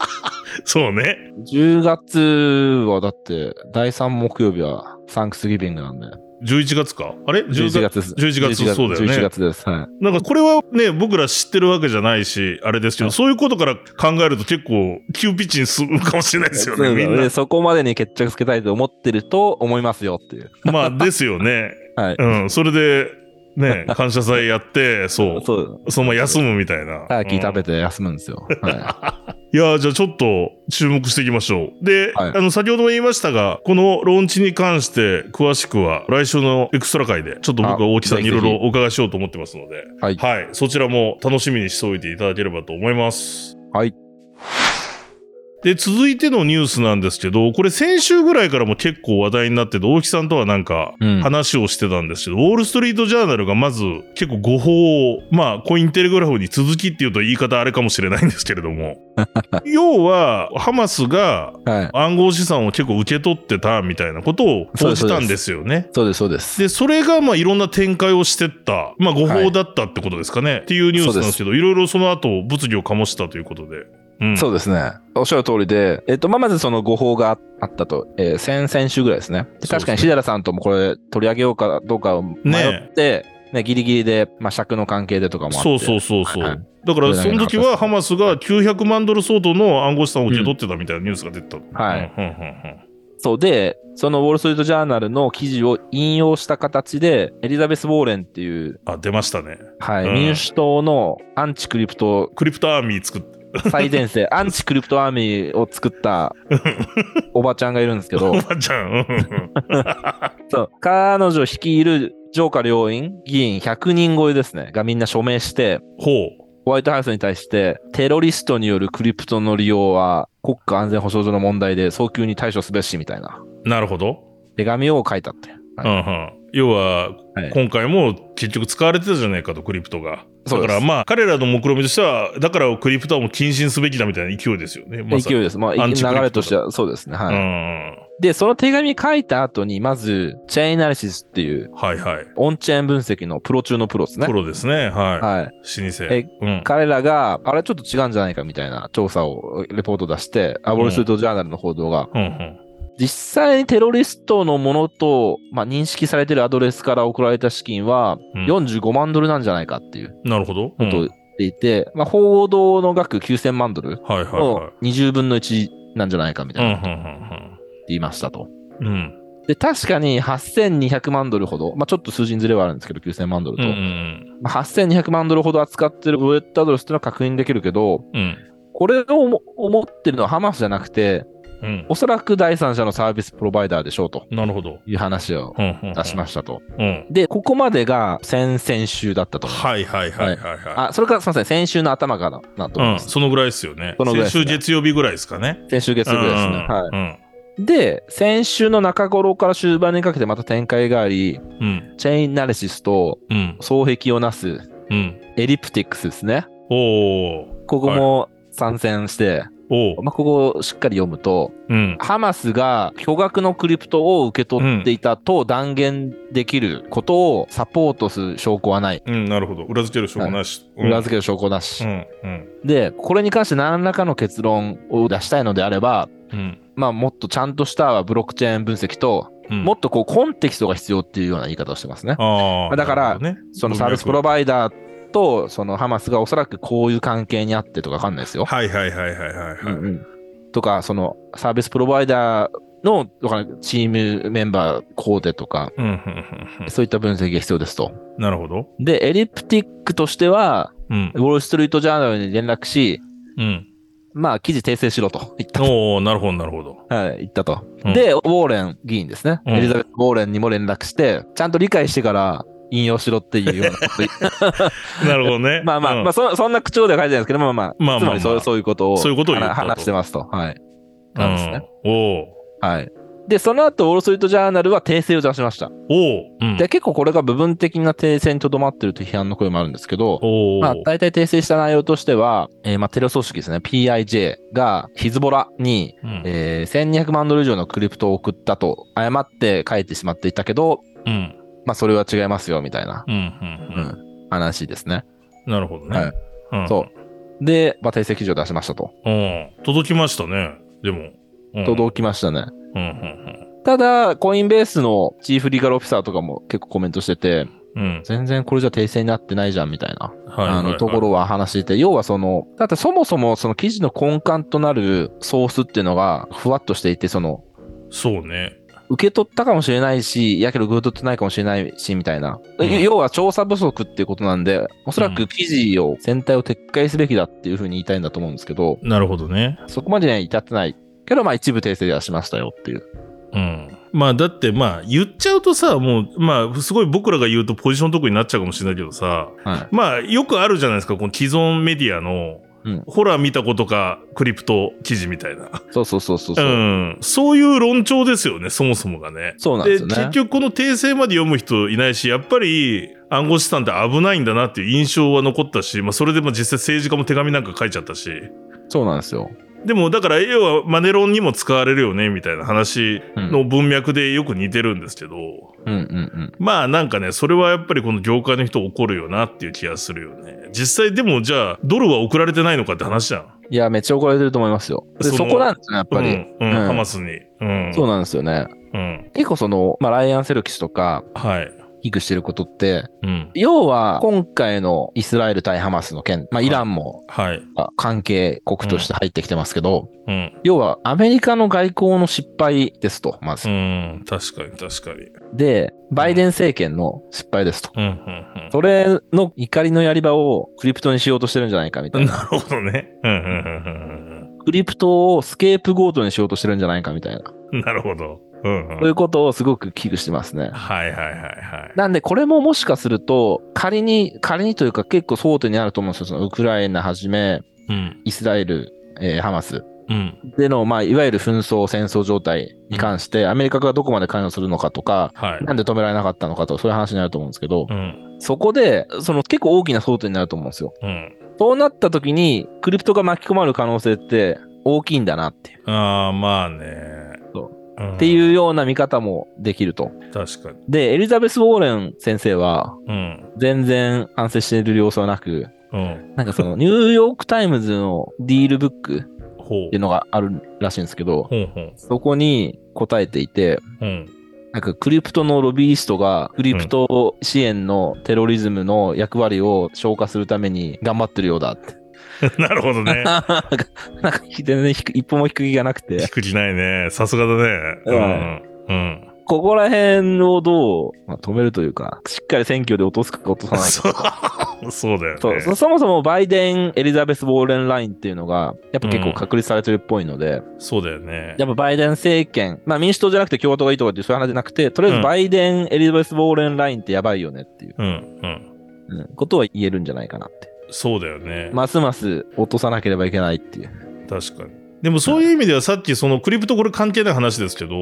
そうね。10月はだって、第3木曜日はサンクスギビングなんで、11月か？あれ？11月？です。11月？そうだよね11月です。はい。なんかこれはね、僕ら知ってるわけじゃないし、あれですけど、はいそういうことから考えると結構急ピッチに進むかもしれないですよね、みんなで。そこまでに決着つけたいと思ってると思いますよっていう。まあ、ですよね。はい。うん。それで、ね、感謝祭やって、そう。そう。そのまま休むみたいな。ターキー食べて。て休むんですよ。はいやーじゃあちょっと注目していきましょう。で、はいあの、先ほども言いましたが、このローンチに関して詳しくは来週のエクストラ回で、ちょっと僕は大木さんにいろいろお伺いしようと思ってますので、はいはい。そちらも楽しみにしておいていただければと思います。はい。で、続いてのニュースなんですけど、これ先週ぐらいからも結構話題になってて、大木さんとはなんかうん話をしてたんですけど、ウォールストリートジャーナルがまず結構誤報を、まあ、コインテレグラフに続きっていうと言い方あれかもしれないんですけれども、要は、ハマスがはい。暗号資産を結構受け取ってたみたいなことを報じたんですよね。そうです、そうです。で、それが、まあ、いろんな展開をしてった、まあ、誤報だったってことですかね。っていうニュースなんですけど、いろいろその後、物議を醸したということで。うん。そうですね。おっしゃる通りで、えっと、まあ、まずその誤報があったと、えー先々週ぐらいですね。で確かに、シダラさんともこれ取り上げようかどうかを迷って、ねギリギリで、まあ、尺の関係でとかもあって。そうそうそうそう。はいだから、その時はハマスがう900万ドル相当の暗号資産を受け取ってたみたいなニュースが出てた。はいうんうんうんそうで、そのウォール・ストリート・ジャーナルの記事を引用した形で、エリザベス・ウォーレンっていう、あ、出ましたね。はい、うん民主党の anti-crypto、crypto army 作って、最前線、 anti-crypto army を作った おばちゃんがいるんですけどお、ばちゃん。う んそう彼女率いる上下両院議員100人超えですね、がみんな署名して、ほホワイトハウスに対して、テロリストによるクリプトの利用は国家安全保障上の問題で早急に対処すべしみたいなう。なるほど。手紙を書いたって。うんうん。要は、はい今回も結局使われてたじゃないかと、クリプトが。だからまあ、彼らの目論見としては、だからクリプトはもう禁止にすべきだみたいな勢いですよね。ま勢いです。まあ、流れとしてはそうですね。はい。うん。で、その手紙書いた後に、まず、チェーンアナリシスっていう、はいはい。オンチェーン分析のプロ中のプロですねプ。ロですね。はい。はい。老舗。えうん。彼らが、あれちょっと違うんじゃないかみたいな調査を、レポート出して、アボルストリートジャーナルの報道が、うんうん。実際にテロリストのものと、まあ、認識されているアドレスから送られた資金は、うん45万ドルなんじゃないかっていうなるほど。うんことを言っていて、まあ、報道の額9000万ドルのは20分の1なんじゃないかみたい。な言いましたと。うんうんうん。で、確かに8200万ドルほど、まあ、ちょっと数字にずれはあるんですけど、9000万ドルと、うんうんまあ、8200万ドルほど扱ってるウォレットアドレスっていうのは確認できるけど、うん。うん。これを思思ってるのはハマスじゃなくて、うん。おそらく第三者のサービスプロバイダーでしょうとなるほど。いう話をうんうんうん。出しましたと。うん。で、ここまでが先々週だったと思います。はいはいはいはいはい。あ、それからすみません、先週の頭からなと思いうん、ます。そのぐらいですよね。そのぐらいね先週月曜日ぐらいですかね。先週月曜日ですね。はい。はい。で、先週の中頃から終盤にかけてまた展開があり、うん。うん。チェインナレシスとうん。双璧をなすうん。エリプティックスですね。ここも参戦して。まあ、ここをしっかり読むと、うん。ハマスが巨額のクリプトを受け取っていたと断言できることをサポートする証拠はない。うん、なるほど。裏付ける証拠なし。うん裏付ける証拠なしう。ん。うん。で、これに関して何らかの結論を出したいのであれば、うん。まあもっとちゃんとしたブロックチェーン分析と、うん。もっとこうコンテキストが必要っていうような言い方をしてますね。ああ。だからね、そのサービスプロバイダーとそのハマスがおそらくこういう関係にあってとかわかんないですよ。はいはいはいはいはいはい。うんうんとか、そのサービスプロバイダーのチームメンバーコーデとか、うん、うん、うんそういった分析が必要ですと。うん。なるほど。で、エリプティックとしては、うんウ。ォール・ストリート・ジャーナルに連絡し、うん。まあ、記事訂正しろと言った。おおなるほどなるほど。はい、言ったと。うんで、ウォーレン議員ですね。うんエリザベス・ウォーレンにも連絡して、ちゃんと理解してから引用しろっていうようなこと なるほどね。まあまあ、うんまあそ、そんな口調では書いてないですけど、まあまあ、つまりそうそういうことを、そういうことを話話してますと。はい。なんですね。うん。おおはい。で、その後、ウォール・ストリート・ジャーナルは訂正を出しました。おおうん。で、結構これが部分的な訂正にとどまってるという批判の声もあるんですけど、まあ、大体訂正した内容としては、えーまあ、テロ組織ですね、PIJ がヒズボラに、うん。えー1200万ドル以上のクリプトを送ったと誤って書いてしまっていたけど、うん。まあ、それは違いますよ、みたいな、うん。うん。うん、話ですね。うん。なるほどね。はいうん。そう。で、まあ、訂正記事を出しましたと。うん。届きましたね。でも。うん届きましたね。うん。うん。ただ、コインベースのチーフリーガルオフィサーとかも結構コメントしてて、うん。うん。全然これじゃ訂正になってないじゃんみたいな、はい。あのところは話していて、要はその、だってそもそもその記事の根幹となるソースっていうのがふわっとしていて、その、そうね。受け取ったかもしれないし、やけど受け取ってないかもしれないし、みたいな。うん要は調査不足っていうことなんで、おそらく記事を、全体を撤回すべきだっていうふうに言いたいんだと思うんですけど、なるほどね。そこまでには至ってない。けど、まあ一部訂正はしましたよっていう。うん。まあだってまあ言っちゃうとさ、もうまあすごい僕らが言うとポジション得になっちゃうかもしれないけどさ、はい。まあよくあるじゃないですか、この既存メディアの、うんホラー見たことかクリプト記事みたいな。そうそうそうそうそう。うん。そういう論調ですよね、そもそもがね。そうなんですよね。結局この訂正まで読む人いないし、やっぱり暗号資産って危ないんだなっていう印象は残ったし、まあそれでも実際政治家も手紙なんか書いちゃったし。そうなんですよ。でもだから要はマネロンにも使われるよねみたいな話の文脈でよく似てるんですけど、うんうんうん。まあなんかね、それはやっぱりこの業界の人怒るよなっていう気がするよね。実際でもじゃあドルは送られてないのかって話じゃん。いや、めっちゃ怒られてると思いますよ。でそこなんですね、やっぱり。うん、うん、うんハマスに。うん。そうなんですよね。うん。結構その、まあ、ライアン・セルキスとか、はい。危惧してることって、うん。要は今回のイスラエル対ハマスの件、まあイランもはい。あ関係国として入ってきてますけど、うん。要はアメリカの外交の失敗ですと、まず。うん。確かに確かに。で、バイデン政権の失敗ですと。うん。うん。それの怒りのやり場をクリプトにしようとしてるんじゃないかみたうん。いな。なるほどね。うん。うん。クリプトをスケープゴートにしようとしてるんじゃないかみたいな。うん。なるほど。うん。そういうことをすごく危惧してますね。はいはいはいはい。なんで、これももしかすると、仮に、仮にというか結構争点になると思うんですよ。そのウクライナはじめ、うん。イスラエル、えーハマスうん。での、まあ、いわゆる紛争、戦争状態に関して、アメリカがどこまで関与するのかとか、はい。なんで止められなかったのかとか、そういう話になると思うんですけど、うん。そこで、その結構大きな争点になると思うんですよ。うん。そうなった時に、クリプトが巻き込まれる可能性って大きいんだなっていう。ああ、まあね。っていうような見方もできると。確かに。で、エリザベス・ウォーレン先生は、うん。全然反省している様子はなく、うん。なんかその、ニューヨーク・タイムズのディールブックっていう。のがあるらしいんですけど。そこに答えていて、うん。なんかクリプトのロビーストがクリプト支援のテロリズムの役割を消化するために頑張ってるようだって。なるほどね。なんか、全然ひく一歩も引く気がなくて、聞く気ないね。さすがだね。うん。うん。ここら辺をどう、まあ、止めるというか、しっかり選挙で落とすか落とさないか。そう だよね。そうそそもそもバイデン・エリザベス・ウォーレンラインっていうのが、やっぱ結構確立されてるっぽいので、そうだよね。やっぱバイデン政権、まあ民主党じゃなくて共和党がいいとかっていうそういう話じゃなくて、とりあえずバイデン・エリザベス・ウォーレンラインってやばいよねっていう、うん。うん。うんことは言えるんじゃないかなって。そうだよね。ますます落とさなければいけないっていう。確かに。でもそういう意味ではさっきそのクリプトこれ関係ない話ですけど、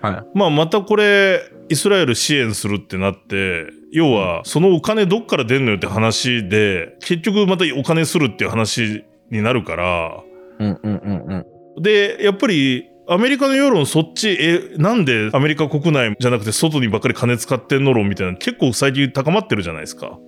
はい。まあまたこれイスラエル支援するってなって、要はそのお金どっから出んのよって話で、結局またお金するっていう話になるから、うんうんうんうん。で、やっぱりアメリカの世論そっち、え、なんでアメリカ国内じゃなくて外にばっかり金使ってんの論みたいな結構最近高まってるじゃないですか。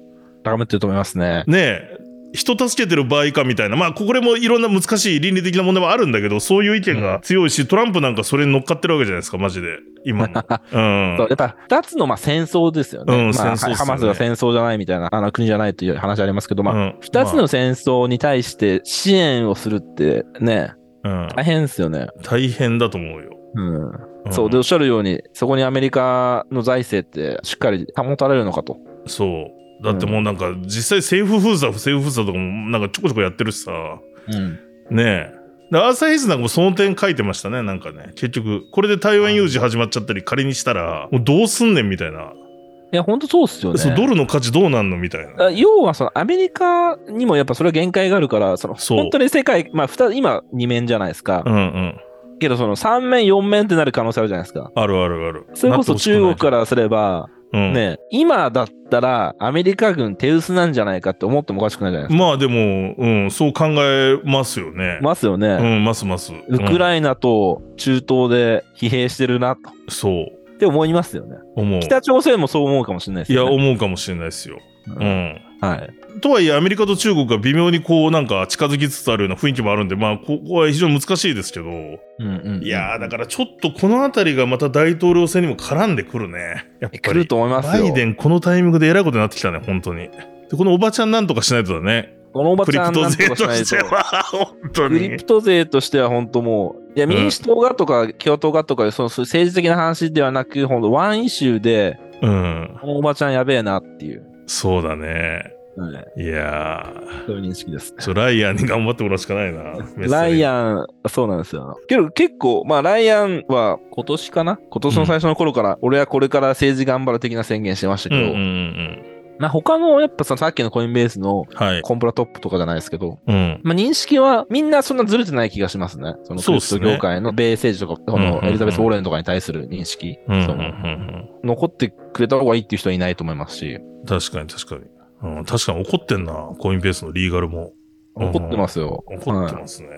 高めてると思いますね。ねえ、人助けてる場合かみたいな。まあ、これもいろんな難しい倫理的な問題もあるんだけど、そういう意見が強いし、トランプなんかそれに乗っかってるわけじゃないですか、マジで。今も。うん。そうやっぱ二つのまあ戦争ですよね。うんまハマスが戦争じゃないみたいなあの国じゃないという話ありますけど、まあ、うん二つの戦争に対して支援をするってね、まあうん大変ですよね。大変だと思うよ。うん。んそう。で、おっしゃるように、そこにアメリカの財政ってしっかり保たれるのかと。そう。だってもうなんか、実際政府封鎖、政府封鎖とかもなんかちょこちょこやってるしさ。うん。ねえ。でアーサーヘイズなんかもその点書いてましたね、なんかね。結局、これで台湾有事始まっちゃったり仮にしたら、もうどうすんねんみたいな。いや、本当そうっすよね。そうドルの価値どうなんのみたいな。あ要はそのアメリカにもやっぱそれは限界があるから、そのそう本当に世界、まあ二つ今二面じゃないですか。うんうん。けどその三面四面ってなる可能性あるじゃないですか。あるあるある。それこそ中国からすれば、ら、うん、ね、今だったらアメリカ軍手薄なんじゃないかって思ってもおかしくないじゃないですか。まあでも、うん、そう考えますよね。ますよね。うん、ますます。ウクライナと中東で疲弊してるなと。うんそう、って思いますよね。思う。北朝鮮もそう思うかもしれないですいや。思うかもしれないですよ。ううんん。はい。とはいえ、アメリカと中国が微妙にこう、なんか近づきつつあるような雰囲気もあるんで、まあ、ここは非常に難しいですけど、うんうん。いやー、だからちょっとこのあたりがまた大統領選にも絡んでくるね。やっぱり。来ると思いますよ。バイデン、このタイミングで偉いことになってきたね、本当に。で、このおばちゃんなんとかしないとだね。このおばちゃんなんとかしないと。しては、本当にクリプ。ト税としては本当もう、いや、うん民主党がとか共和党がとか、その政治的な話ではなく、本当ワンイシューで、うん。このおばちゃんやべえなっていう、そうだね。はい、いやそういう認識です。ー、ちょライアンに頑張ってもらうしかないな。ライン。アン、そうなんですよ。けど結構、まあライアンは今年かな？今年の最初の頃から、俺はこれから政治頑張る的な宣言してましたけど、うんうんうんまあ他の、やっぱさっきのコインベースのうん。はい。コンプラトップとかじゃないですけど、うん。まあ認識はみんなそんなずれてない気がしますね。そのクリプそうっすねト業界の米政治とか、こうんうんうんのエリザベス・ウォーレンとかに対する認識、うんうんそのうん残ってくれた方がいいっていう人はいないと思いますし、うん。確かに確かに。うん、確かに怒ってんな、コインベースのリーガルも。怒ってますよ。怒ってはいますね。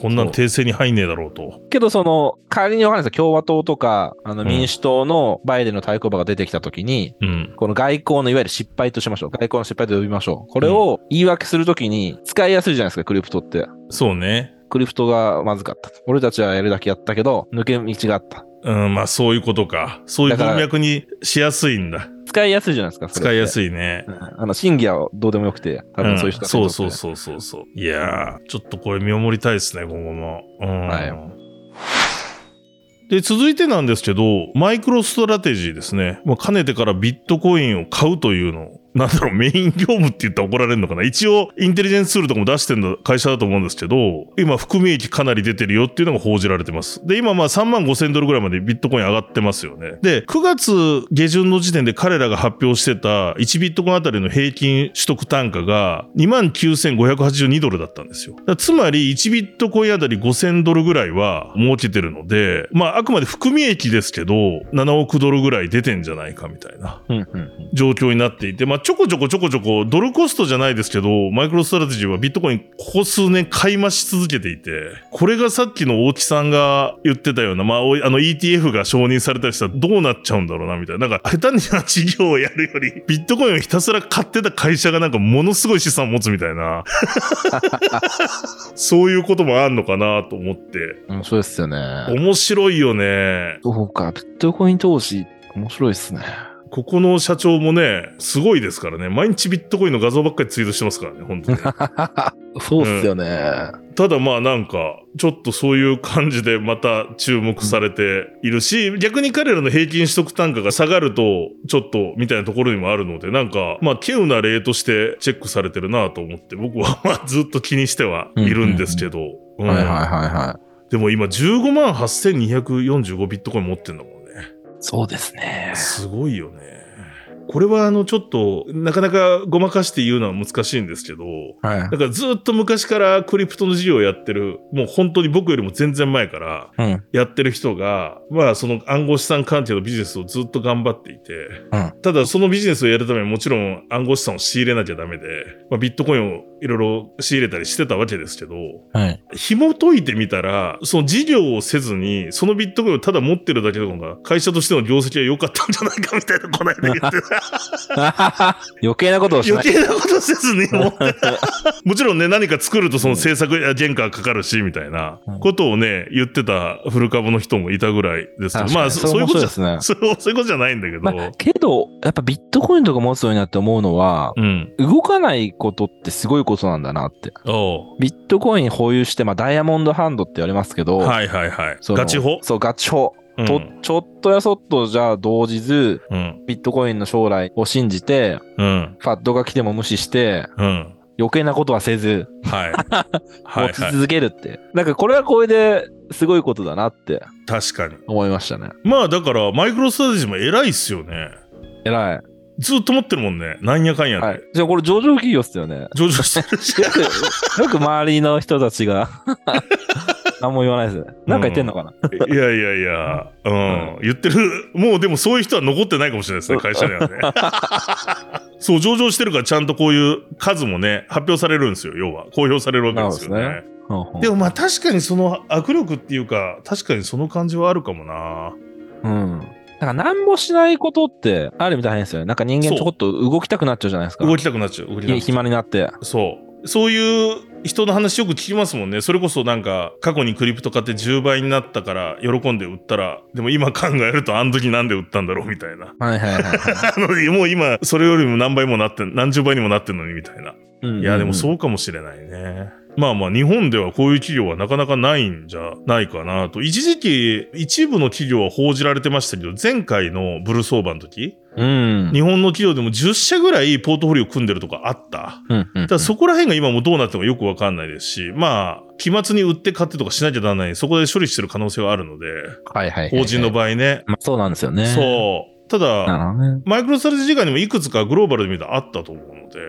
こんなん訂正に入んねえだろうと。けど、その、仮にわかんないですよ共和党とか、あのうん民主党のバイデンの対抗馬が出てきたときに、うん。この外交のいわゆる失敗としましょう。外交の失敗と呼びましょう。これを言い訳するときに使いやすいじゃないですか、クリプトって。そうね。クリプトがまずかった。俺たちはやるだけやったけど、抜け道があった。うん、まあそういうことか。そういう文脈にしやすいんだ。使いやすいじゃないですか、使いやすいね。うんあの、審議はどうでもよくて、多分そういう人んたちにとってそうそうそうそうそう。いやー、ちょっとこれ見守りたいですね、今後も。うん。はいで、続いてなんですけど、マイクロストラテジーですね。まあ、かねてからビットコインを買うというのを、なんだろう、メイン業務って言ったら怒られるのかな？一応、インテリジェンスツールとかも出してる会社だと思うんですけど、今、含み益かなり出てるよっていうのが報じられてます。で、今、まあ、3万5千ドルぐらいまでビットコイン上がってますよね。で、9月下旬の時点で彼らが発表してた1ビットコインあたりの平均取得単価が29,582ドルだったんですよ。つまり、1ビットコインあたり5000ドルぐらいは儲けてるので、まあ、あくまで含み益ですけど、7億ドルぐらい出てんじゃないかみたいな。状況になっていて、まあ、ちょこちょこちょこちょこ、ドルコストじゃないですけど、マイクロストラテジーはビットコイン、ここ数年買い増し続けていて、これがさっきの大木さんが言ってたような、まあ、あの ETF が承認されたりしたらどうなっちゃうんだろうな、みたいな。なんか、下手な事業をやるより、ビットコインをひたすら買ってた会社がなんかものすごい資産を持つみたいな、そういうこともあんのかなと思って、面白いっすよね。面白いよね。そうか、ビットコイン投資、面白いっすね。ここの社長もね、すごいですからね。毎日ビットコインの画像ばっかりツイートしてますからね、本当に。そうっすよね。ただまあなんか、ちょっとそういう感じでまた注目されているし、逆に彼らの平均取得単価が下がると、ちょっとみたいなところにもあるので、なんか、まあ、稀有な例としてチェックされてるなと思って、僕はまあずっと気にしてはいるんですけど。うんはいはいはいはい。でも今15万8245ビットコイン持ってんだもんね。そうですね。すごいよね。これはあのちょっとなかなかごまかして言うのは難しいんですけど、はいだ。からずっと昔からクリプトの事業をやってる、もう本当に僕よりも全然前からうん。やってる人が、まあその暗号資産関係のビジネスをずっと頑張っていて、うんただそのビジネスをやるためにもちろん暗号資産を仕入れなきゃダメで、まあ、ビットコインをいろいろ仕入れたりしてたわけですけど、はい。紐解いてみたら、その事業をせずに、そのビットコインをただ持ってるだけの方が、会社としての業績は良かったんじゃないかみたいな、この間言ってた。余計なことをしない。余計なことせずに。も ちろんね、何か作るとその制作や原価かかるし、みたいなことをね、言ってた古株の人もいたぐらいですけど、まあ、そそういうことじゃ、それ面 そういうことじゃないんだけど、まあ、けど、やっぱビットコインとか持つようになって思うのは、うん。動かないことってすごいことなんだなって。ビットコイン保有して、まあ、ダイヤモンドハンドって言われますけど、はいはいはい。ガチホ？そう、ガチホ。うんと、ちょっとやそっとじゃあ動じず、うん。ビットコインの将来を信じて、うん。ファッドが来ても無視して、うん。余計なことはせず、はい。はいはい。持ち続けるって。なんかこれはこれですごいことだなって確かに。思いましたね。まあだから、マイクロストラテジーも偉いっすよね。偉い。ずっと持ってるもんね。なんやかんやで。はい。じゃあこれ上場企業っすよね。上場してるし。よく、よく周りの人たちが何も言わないですね。なんか言ってんのかな、いやいやいや、うん、言ってる、もうでもそういう人は残ってないかもしれないですね、会社にはね。そう、上場してるからちゃんとこういう数もね、発表されるんですよ、要は。公表されるわけですよね。でもまあ確かにその握力っていうか、確かにその感じはあるかもな。うん。なんか何もしないことってあるみたいですよね。なんか人間ちょこっと動きたくなっちゃうじゃないですか。動きたくなっちゃう。動きたくなっちゃう暇になって。そう。そういう人の話よく聞きますもんね。それこそなんか、過去にクリプト買って10倍になったから喜んで売ったら、でも今考えるとあの時なんで売ったんだろうみたいな。はいはいはいは あの、もう今、それよりも何倍もなってん、何十倍にもなってんのにみたいな。い。いや、でもうそうかもしれないね。まあまあ、日本ではこういう企業はなかなかないんじゃないかなと。一時期、一部の企業は報じられてましたけど、前回のブル相場の時、ん。うん。日本の企業でも10社ぐらいポートフォリオ組んでるとかあった。うんうん。ただそこら辺が今もどうなってるかよくわかんないですし、まあ、期末に売って買ってとかしなきゃならない、そこで処理してる可能性はあるので、はいはいはいはい。法人の場合ね。まあそうなんですよね。う。そう。ただ、ね。マイクロストラテジー以外にもいくつかグローバルで見たらあったと思うので、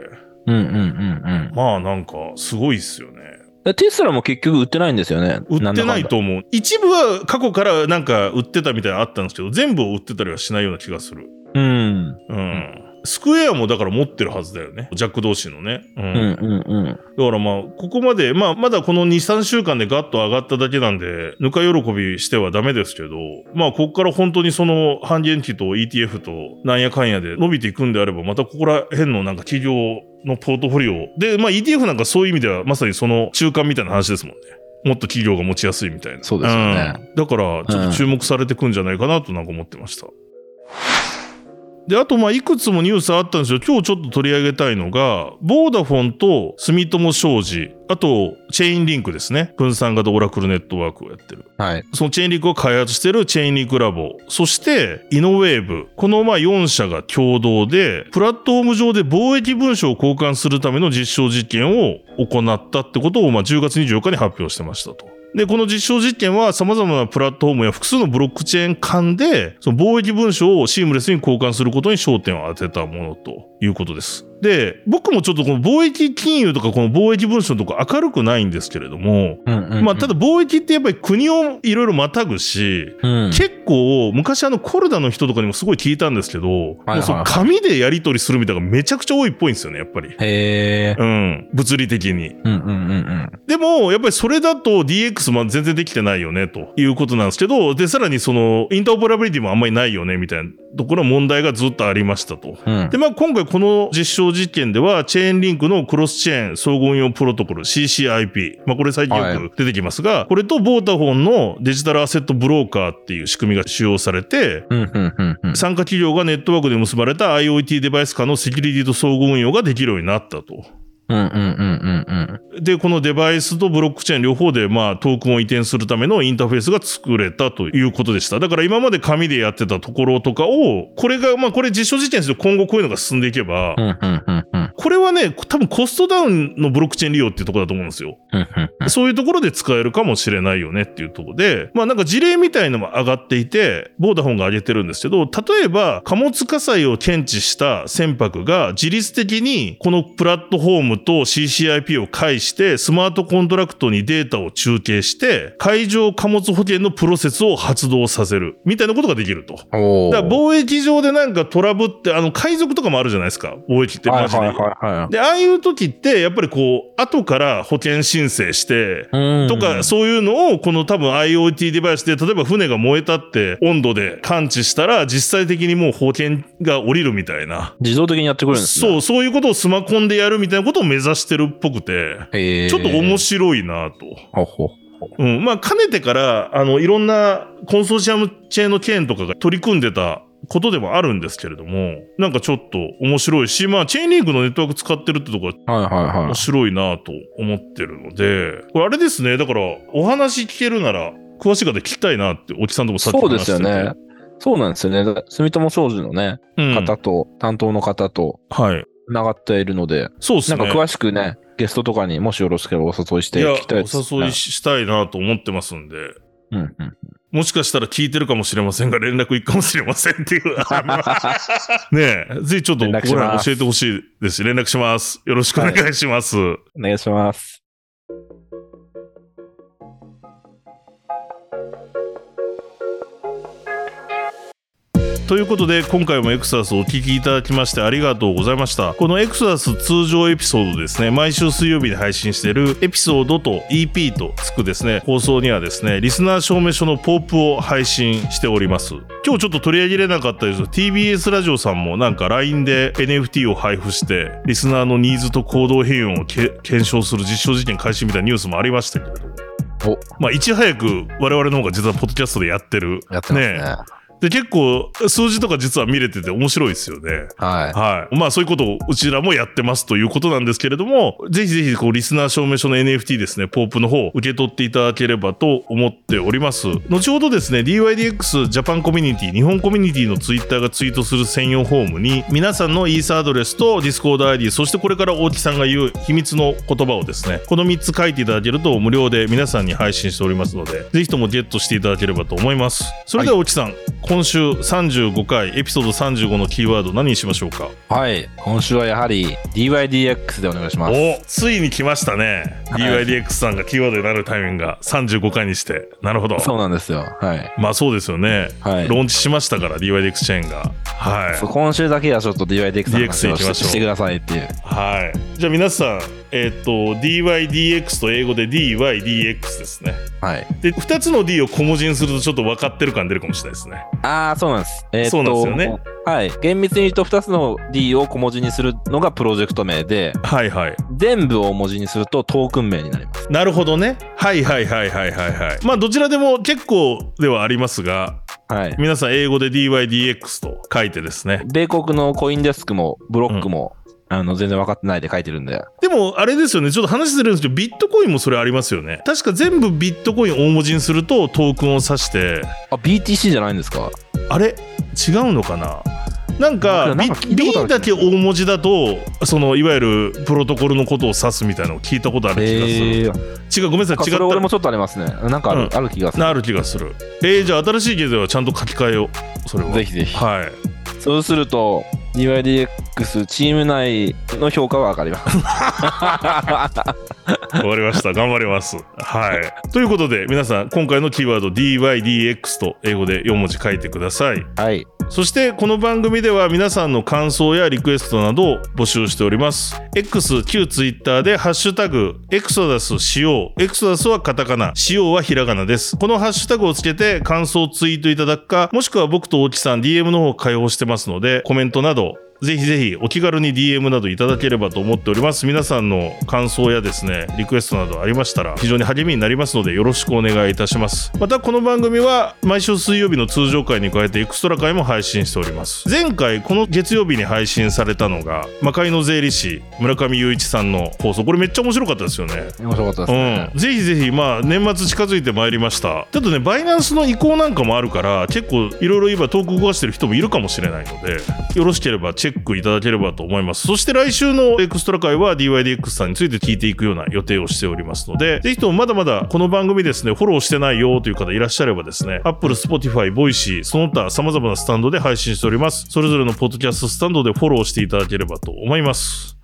うんうんうんうん。まあなんかすごいっすよね。でテスラも結局売ってないんですよね。売ってないと思う。一部は過去からなんか売ってたみたいなのあったんですけど、全部を売ってたりはしないような気がする。うん。うん。スクエアもだから持ってるはずだよね。ジャック同士のね。うん。うんうんうん。だからまあ、ここまで、まあ、まだこの2、3週間でガッと上がっただけなんで、ぬか喜びしてはダメですけど、まあ、ここから本当にその半減期と ETF となんやかんやで伸びていくんであれば、またここら辺のなんか企業のポートフォリオ。で、まあ ETF なんかそういう意味ではまさにその中間みたいな話ですもんね。もっと企業が持ちやすいみたいな。そうですよねうんだから、ちょっと注目されてくんじゃないかなとなんか思ってました。で、あと、まあ、いくつもニュースあったんですよ。今日ちょっと取り上げたいのが、ボーダフォンと住友商事、あと、チェーンリンクですね。分散型オラクルネットワークをやってる。はい。そのチェーンリンクを開発しているチェーンリンクラボ、そしてイノウェーブ、このまあ4社が共同で、プラットフォーム上で貿易文書を交換するための実証実験を行ったってことをまあ10月24日に発表してましたと。で、この実証実験は様々なプラットフォームや複数のブロックチェーン間で、その貿易文書をシームレスに交換することに焦点を当てたものということです。で、僕もちょっとこの貿易金融とかこの貿易文書のとこ明るくないんですけれども、うんうんうんまあ、ただ貿易ってやっぱり国をいろいろまたぐし、うん。結構昔あのコルダの人とかにもすごい聞いたんですけど、もはいうその紙でやり取りするみたいなのがめちゃくちゃ多いっぽいんですよね、やっぱり。へえ。うん。物理的に。うんうんうんうん。でも、やっぱりそれだと DX も全然できてないよね、ということなんですけど、で、さらにその、インターオペラビリティもあんまりないよね、みたいなところの問題がずっとありましたと。うんで、まあ今回この実証実験では、チェーンリンクのクロスチェーン相互運用プロトコル CCIP。まあこれ最近よく出てきますが、これとボータフォンのデジタルアセットブローカーっていう仕組みが使用されて。参加企業がネットワークで結ばれた IoT デバイス間のセキュリティと相互運用ができるようになったと。うんうんうんうんうん。で、このデバイスとブロックチェーン両方で、まあ、トークンを移転するためのインターフェースが作れたということでした。だから今まで紙でやってたところとかを、これが、まあ、これ実証実験すると今後こういうのが進んでいけば。これはね、多分コストダウンのブロックチェーン利用っていうところだと思うんですよ。そういうところで使えるかもしれないよねっていうところで、まあなんか事例みたいのも上がっていて、ボーダフォンが上げてるんですけど、例えば貨物火災を検知した船舶が自律的にこのプラットフォームと CCIP を介してスマートコントラクトにデータを中継して、海上貨物保険のプロセスを発動させるみたいなことができると。おだから貿易上でなんかトラブって、あの海賊とかもあるじゃないですか。貿易ってマジで。で、ああいう時って、やっぱりこう、後から保険申請して、うんとか、そういうのを、この多分 IoT デバイスで、例えば船が燃えたって温度で感知したら、実際的にもう保険が降りるみたいな。自動的にやってくれるんですね。そう、そういうことをスマコンでやるみたいなことを目指してるっぽくて、ちょっと面白いなと。ほうほううん。まあ、かねてから、あの、いろんなコンソーシアムチェーンの件とかが取り組んでたことでもあるんですけれども、なんかちょっと面白いし、まあ、チェーンリンクのネットワーク使ってるってところははいはいはい面。白いなと思ってるので、これあれですね、だからお話聞けるなら、詳しい方聞きたいなって、沖さんともさっきそうで話しててすよね。。そうなんですよね。住友商事のね、うん、方と、担当の方とはい。繋がっているので、そうですね。なんか詳しくね、ゲストとかにもしよろしければお誘いしていきたいです、お誘いしたいなと思ってますんで、うんうん。もしかしたら聞いてるかもしれませんが、連絡いくかもしれませんっていう。ねえ、ぜひちょっとここ連絡しますら辺教えてほしいですし、連絡します。よろしくお願いします。お願いします。ということで今回もエクサスをお聞きいただきましてありがとうございました。このエクサス通常エピソードですね毎週水曜日に配信しているエピソードと EP とつくですね放送にはですねリスナー証明書のポープを配信しております。今日ちょっと取り上げれなかったです。TBS ラジオさんもなんか LINE で NFT を配布してリスナーのニーズと行動変容をけ検証する実証実験開始みたいなニュースもありましたけれどまあいち早く我々の方が実はポッドキャストでやってる。やってますね。で、結構、数字とか実は見れてて面白いですよね。はい。はい。まあ、そういうことをうちらもやってますということなんですけれども、ぜひぜひ、こう、リスナー証明書の NFT ですね、ポープの方、受け取っていただければと思っております。後ほどですね、DYDX ジャパンコミュニティ、日本コミュニティのツイッターがツイートする専用フォームに、皆さんのイーサアドレスとディスコード ID、そしてこれから大木さんが言う秘密の言葉をですね、この3つ書いていただけると無料で皆さんに配信しておりますので、ぜひともゲットしていただければと思います。それでは大木さん、今週35回、エピソード35のキーワード何にしましょうか？はい。今週はやはり DYDX でお願いします。おついに来ましたね。はい DYDX さんがキーワードになるタイミングが35回にして。なるほど。そうなんですよ。はい。まあそうですよね。はい。ローンチしましたから、DYDX チェーンが。はい。今週だけはちょっと DYDX の話をしょうしてくださいっていう。はい。じゃあ皆さん、えっ、と、DYDX と英語で DYDX ですね。はい。で、2つの D を小文字にするとちょっと分かってる感出るかもしれないですね。ああ、そうなんです。えーそうなんですよね。はい。厳密に言うと2つの D を小文字にするのがプロジェクト名で、はいはい。全部を大文字にするとトークン名になります。なるほどね。はいはいはいはいはいはい。まあどちらでも結構ではありますが、はい。皆さん英語で DYDX と書いてですね。米国のコインデスクもブロックも、あの、全然分かってないで書いてるんで。でも、あれですよね。ちょっと話ずれるんですけど、ビットコインもそれありますよね。確か全部ビットコイン大文字にするとトークンを指して、あ、BTC じゃないんですか？あれ？違うのかな？なんか B, B るだけ大文字だとそのいわゆるプロトコルのことを指すみたいなのを聞いたことある気がする、えー、違うごめんなさい。違ったそれ俺もちょっとありますね。なんかある,、うん。ある気がする。なる気がする。えー、じゃあ新しいゲームはちゃんと書き換えようそれは。ぜひぜひ。はいそうすると、DYDX チーム内の評価は上がります。わかりました頑張りますはいということで皆さん今回のキーワード DYDX と英語で4文字書いてくださいはい。そしてこの番組では皆さんの感想やリクエストなどを募集しております。X、旧 Twitter でハッシュタグ、エクソダス使用。エクソダスはカタカナ、使用はひらがなです。このハッシュタグをつけて感想をツイートいただくか、もしくは僕と大木さん DM の方を開放してますので、コメントなどぜひぜひお気軽に DM などいただければと思っております。皆さんの感想やですね、リクエストなどありましたら非常に励みになりますのでよろしくお願いいたします。またこの番組は毎週水曜日の通常回に加えてエクストラ回も配信しております。前回この月曜日に配信されたのが魔界の税理士村上雄一さんの放送。これめっちゃ面白かったですよね。面白かったですね。うん、ぜひぜひまあ年末近づいてまいりましたちょっとねバイナンスの移行なんかもあるから結構いろいろ今トーク動かしてる人もいるかもしれないのでよろしければチェックックいただければと思いますそして来週のエクストラ回は DYDX さんについて聞いていくような予定をしておりますのでぜひともまだまだこの番組ですねフォローしてないよという方いらっしゃればですね Apple、Spotify、Voicy その他様々なスタンドで配信しておりますそれぞれのポッドキャストスタンドでフォローしていただければと思います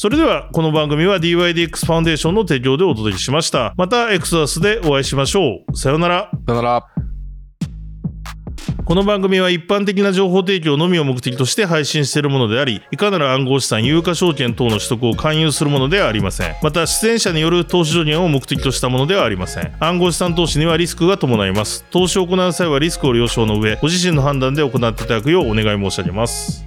それではこの番組は DYDX ファンデーションの提供でお届けしました。またエクソダスでお会いしましょう。さようなら。さよなら。この番組は一般的な情報提供のみを目的として配信しているものであり、いかなる暗号資産、有価証券等の取得を勧誘するものではありません。また、出演者による投資助言を目的としたものではありません。暗号資産投資にはリスクが伴います。投資を行う際はリスクを了承の上、ご自身の判断で行っていただくようお願い申し上げます。